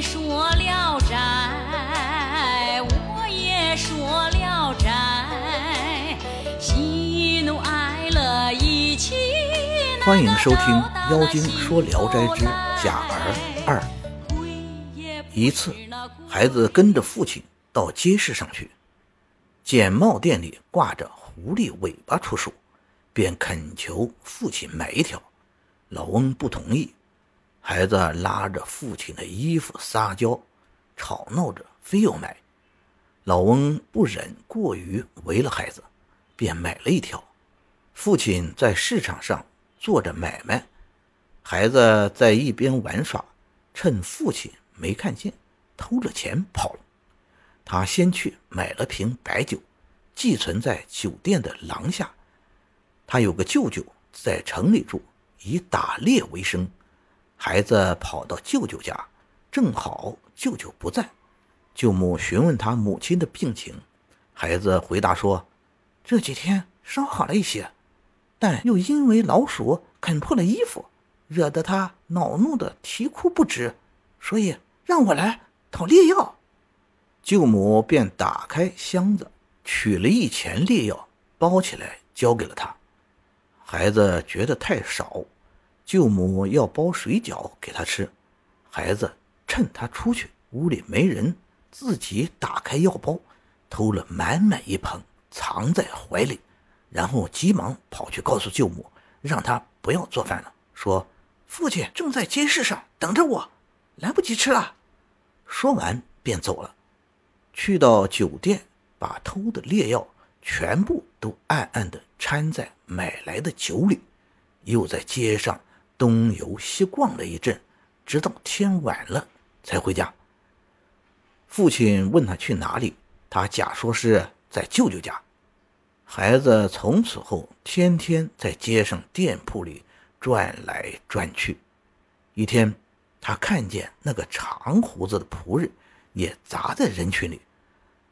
说聊斋，我也说聊斋，喜怒哀乐一起。欢迎收听《妖精说聊斋之假儿二》。一次，孩子跟着父亲到街市上去，见帽店里挂着狐狸尾巴出售，便恳求父亲买一条。老翁不同意。孩子拉着父亲的衣服撒娇，吵闹着非要买。老翁不忍过于为了孩子，便买了一条。父亲在市场上做着买卖，孩子在一边玩耍，趁父亲没看见，偷了钱跑了。他先去买了瓶白酒，寄存在酒店的廊下。他有个舅舅在城里住，以打猎为生。孩子跑到舅舅家，正好舅舅不在，舅母询问他母亲的病情，孩子回答说：“这几天稍好了一些，但又因为老鼠啃破了衣服，惹得他恼怒的啼哭不止，所以让我来讨猎药。”舅母便打开箱子，取了一钱猎药，包起来交给了他。孩子觉得太少。舅母要包水饺给他吃，孩子趁他出去，屋里没人，自己打开药包，偷了满满一盆，藏在怀里，然后急忙跑去告诉舅母，让他不要做饭了，说父亲正在街市上等着我，来不及吃了。说完便走了，去到酒店，把偷的劣药全部都暗暗地掺在买来的酒里，又在街上。东游西逛了一阵，直到天晚了才回家。父亲问他去哪里，他假说是在舅舅家。孩子从此后天天在街上店铺里转来转去。一天，他看见那个长胡子的仆人也砸在人群里，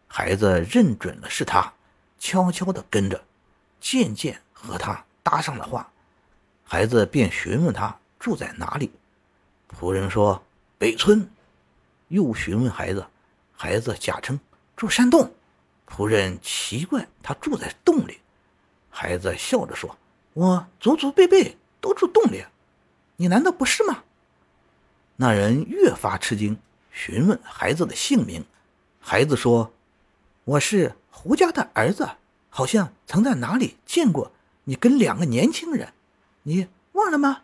孩子认准了是他，悄悄地跟着，渐渐和他搭上了话。孩子便询问他住在哪里，仆人说北村，又询问孩子，孩子假称住山洞，仆人奇怪他住在洞里，孩子笑着说：“我祖祖辈辈都住洞里，你难道不是吗？”那人越发吃惊，询问孩子的姓名，孩子说：“我是胡家的儿子，好像曾在哪里见过你跟两个年轻人。”你忘了吗？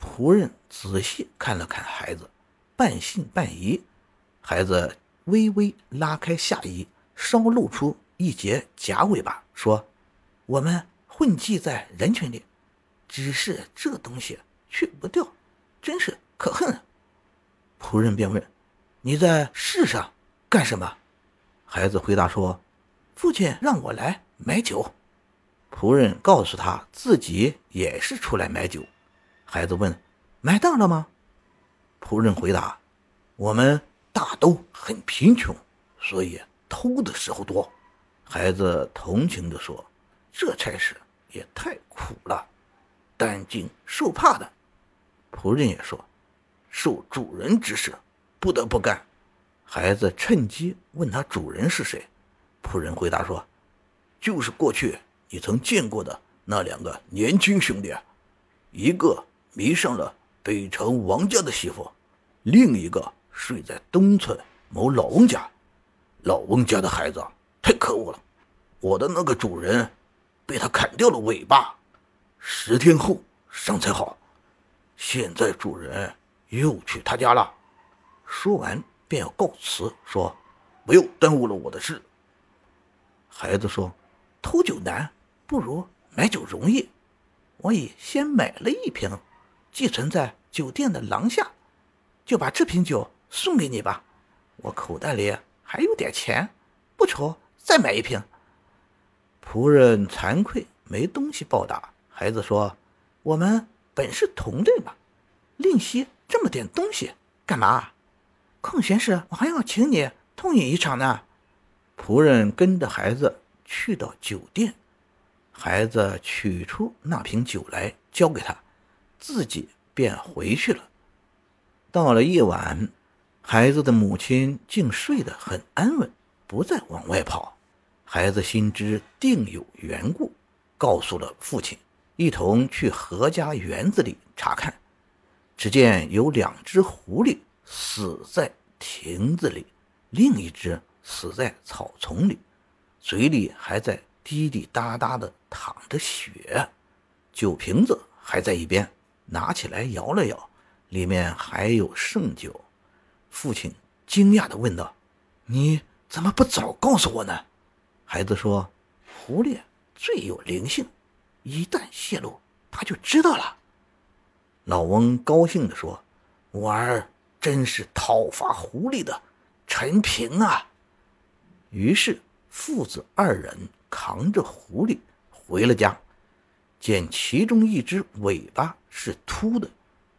仆人仔细看了看孩子，半信半疑。孩子微微拉开下衣，稍露出一截假尾巴，说：“我们混迹在人群里，只是这东西去不掉，真是可恨。”仆人便问：“你在世上干什么？”孩子回答说：“父亲让我来买酒。”仆人告诉他自己也是出来买酒。孩子问：“买到了吗？”仆人回答：“我们大都很贫穷，所以偷的时候多。”孩子同情地说：“这差事也太苦了，担惊受怕的。”仆人也说：“受主人指使，不得不干。”孩子趁机问他主人是谁。仆人回答说：“就是过去。”你曾见过的那两个年轻兄弟，一个迷上了北城王家的媳妇，另一个睡在东村某老翁家。老翁家的孩子太可恶了，我的那个主人被他砍掉了尾巴，十天后伤才好。现在主人又去他家了。说完便要告辞，说不要耽误了我的事。孩子说：“偷酒难。”不如买酒容易，我已先买了一瓶，寄存在酒店的廊下，就把这瓶酒送给你吧。我口袋里还有点钱，不愁再买一瓶。仆人惭愧，没东西报答。孩子说：“我们本是同类嘛，吝惜这么点东西干嘛？空闲时我还要请你痛饮一场呢。”仆人跟着孩子去到酒店。孩子取出那瓶酒来，交给他，自己便回去了。到了夜晚，孩子的母亲竟睡得很安稳，不再往外跑。孩子心知定有缘故，告诉了父亲，一同去何家园子里查看。只见有两只狐狸死在亭子里，另一只死在草丛里，嘴里还在滴滴答答的淌着血。酒瓶子还在一边，拿起来摇了摇，里面还有剩酒。父亲惊讶地问道：“你怎么不早告诉我呢？”孩子说：“狐狸最有灵性，一旦泄露，他就知道了。”老翁高兴地说：“我儿真是讨伐狐狸的陈平啊！”于是父子二人扛着狐狸回了家，见其中一只尾巴是秃的，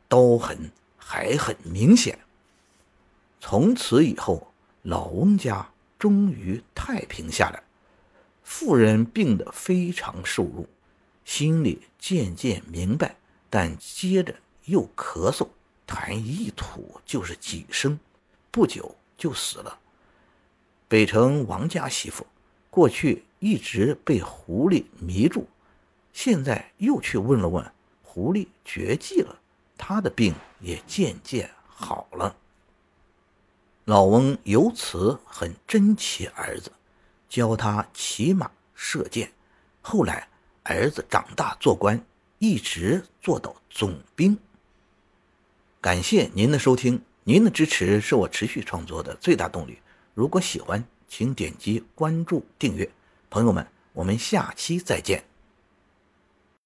刀痕还很明显。从此以后，老翁家终于太平下来。妇人病得非常受辱，心里渐渐明白，但接着又咳嗽，痰一吐就是几声，不久就死了。北城王家媳妇，过去一直被狐狸迷住，现在又去问了问，狐狸绝迹了，他的病也渐渐好了。老翁由此很珍惜儿子，教他骑马射箭。后来儿子长大做官，一直做到总兵。感谢您的收听，您的支持是我持续创作的最大动力。如果喜欢，请点击关注订阅。朋友们，我们下期再见。